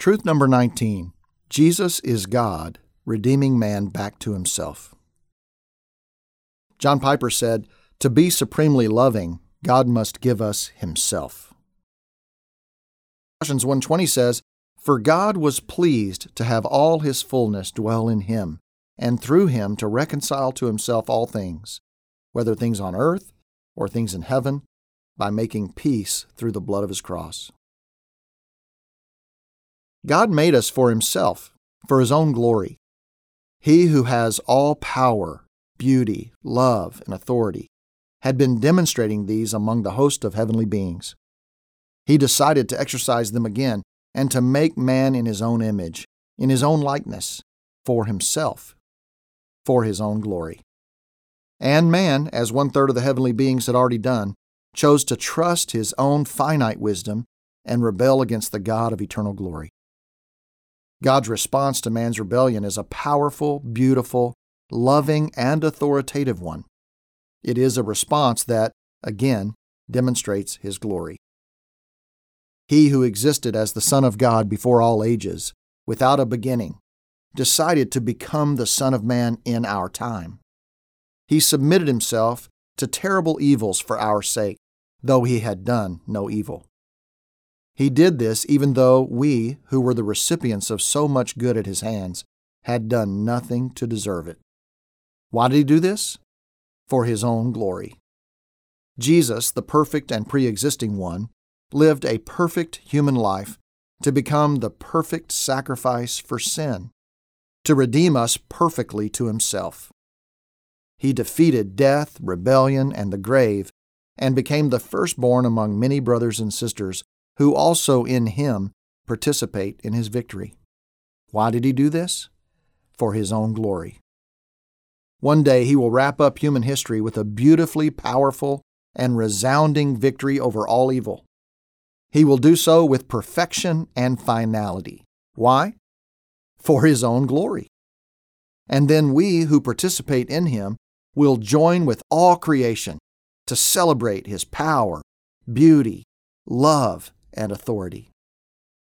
Truth number 19 Jesus is God, redeeming man back to himself. John Piper said, To be supremely loving, God must give us himself. Colossians 1:20 says, "For God was pleased to have all his fullness dwell in him, and through him to reconcile to himself all things, whether things on earth or things in heaven, by making peace through the blood of his cross." God made us for Himself, for His own glory. He who has all power, beauty, love, and authority had been demonstrating these among the host of heavenly beings. He decided to exercise them again and to make man in His own image, in His own likeness, for Himself, for His own glory. And man, as one third of the heavenly beings had already done, chose to trust his own finite wisdom and rebel against the God of eternal glory. God's response to man's rebellion is a powerful, beautiful, loving, and authoritative one. It is a response that, again, demonstrates His glory. He who existed as the Son of God before all ages, without a beginning, decided to become the Son of Man in our time. He submitted himself to terrible evils for our sake, though he had done no evil. He did this even though we, who were the recipients of so much good at his hands, had done nothing to deserve it. Why did he do this? For his own glory. Jesus, the perfect and pre existing one, lived a perfect human life to become the perfect sacrifice for sin, to redeem us perfectly to himself. He defeated death, rebellion, and the grave, and became the firstborn among many brothers and sisters who also in him participate in his victory. Why did he do this? For his own glory. One day he will wrap up human history with a beautifully powerful and resounding victory over all evil. He will do so with perfection and finality. Why? For his own glory. And then we who participate in him will join with all creation to celebrate his power, beauty, love, and authority.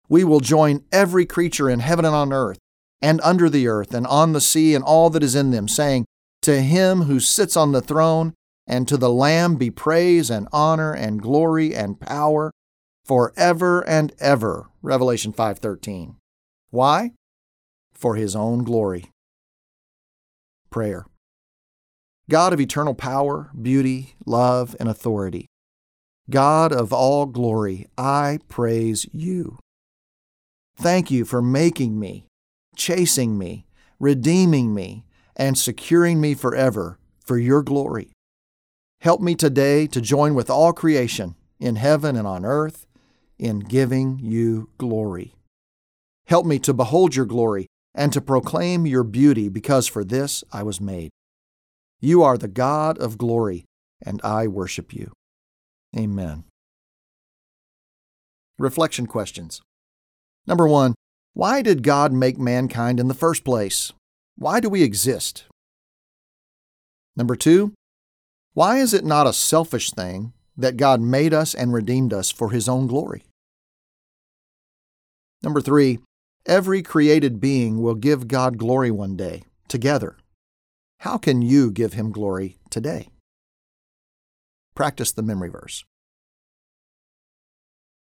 We will join every creature in heaven and on earth, and under the earth, and on the sea, and all that is in them, saying, To him who sits on the throne, and to the Lamb be praise and honor and glory and power forever and ever. Revelation 5:13. Why? For his own glory. Prayer. God of eternal power, beauty, love, and authority, God of all glory, I praise you. Thank you for making me, chasing me, redeeming me, and securing me forever for your glory. Help me today to join with all creation in heaven and on earth in giving you glory. Help me to behold your glory and to proclaim your beauty because for this I was made. You are the God of glory, and I worship you. Amen. Reflection questions. Number one, why did God make mankind in the first place? Why do we exist? Number two, why is it not a selfish thing that God made us and redeemed us for His own glory? Number three, every created being will give God glory one day, together. How can you give Him glory today? Practice the memory verse.